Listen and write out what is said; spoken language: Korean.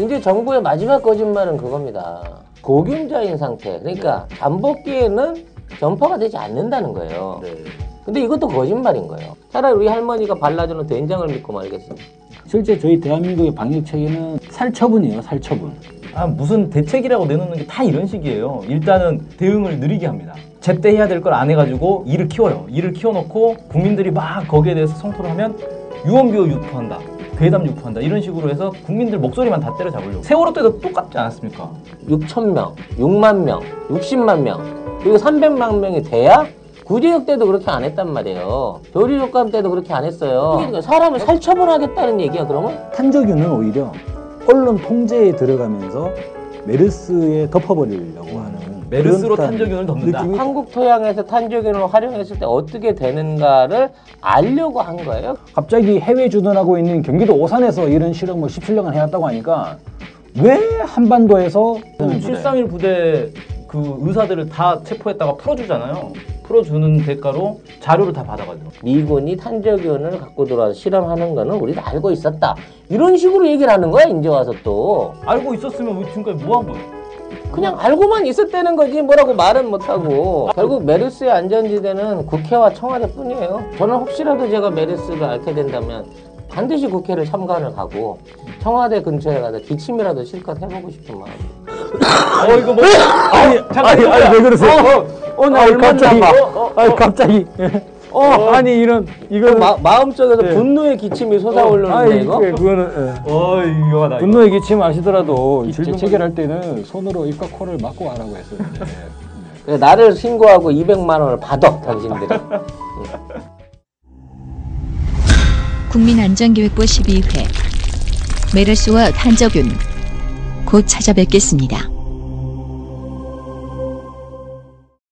이제 정부의 마지막 거짓말은 그겁니다. 고균자인 상태. 그러니까 잠복기에는 전파가 되지 않는다는 거예요. 네. 근데 이것도 거짓말인 거예요. 차라리 우리 할머니가 발라주는 된장을 믿고 말겠습니다. 실제 저희 대한민국의 방역 체계는 살처분이에요, 살처분. 아 무슨 대책이라고 내놓는 게 다 이런 식이에요. 일단은 대응을 느리게 합니다. 제때 해야 될 걸 안 해가지고 일을 키워요. 일을 키워놓고 국민들이 막 거기에 대해서 성토를 하면 유언비어 유포한다. 괴담 유포한다. 이런 식으로 해서 국민들 목소리만 다 때려잡으려고. 세월호 때도 똑같지 않았습니까? 6천 명, 6만 명, 60만 명, 그리고 300만 명이 돼야 구제역 때도 그렇게 안 했단 말이에요. 조리효과음 때도 그렇게 안 했어요. 그러니까 사람을 살처분하겠다는 얘기야, 그러면? 탄저균은 오히려 언론 통제에 들어가면서 메르스에 덮어버리려고 하는 메르스로 탄저균을 덮는다. 한국 토양에서 탄저균을 활용했을 때 어떻게 되는가를 알려고 한 거예요. 갑자기 해외 주둔하고 있는 경기도 오산에서 이런 실험을 17년간 해왔다고 하니까 왜 한반도에서 731 부대 그 의사들을 다 체포했다가 풀어주잖아요. 풀어주는 대가로 자료를 다 받아가지고. 미군이 탄저균을 갖고 들어와서 실험하는 거는 우리도 알고 있었다. 이런 식으로 얘기를 하는 거야, 이제 와서 또. 알고 있었으면 왜 지금까지 뭐 한 거예요? 그냥 알고만 있었다는 거지 뭐라고 말은 못하고 결국 메르스의 안전지대는 국회와 청와대뿐이에요 저는 혹시라도 제가 메르스를 앓게 된다면 반드시 국회를 참관을 가고 청와대 근처에 가서 기침이라도 실컷 해보고 싶은 마음이에요 어 이거 뭐? 아니 잠깐 아니, 아니, 왜 그러세요? 어, 나 아니, 얼마나 갑자기, 봐. 아니 갑자기 어, 아니 이런 이거는 마, 마음속에서 네. 분노의 기침이 솟아오르는데 아니 이거 그- 그거는 예. 어 이거 나 이거. 분노의 기침 아시더라도. 질병 체결할 때는 손으로 입과 코를 막고 하라고 했었는데 그래서 나를 신고하고 200만 원을 받아 당신들이 국민안전교육부 12회 메르스와 탄저균 곧 찾아뵙겠습니다.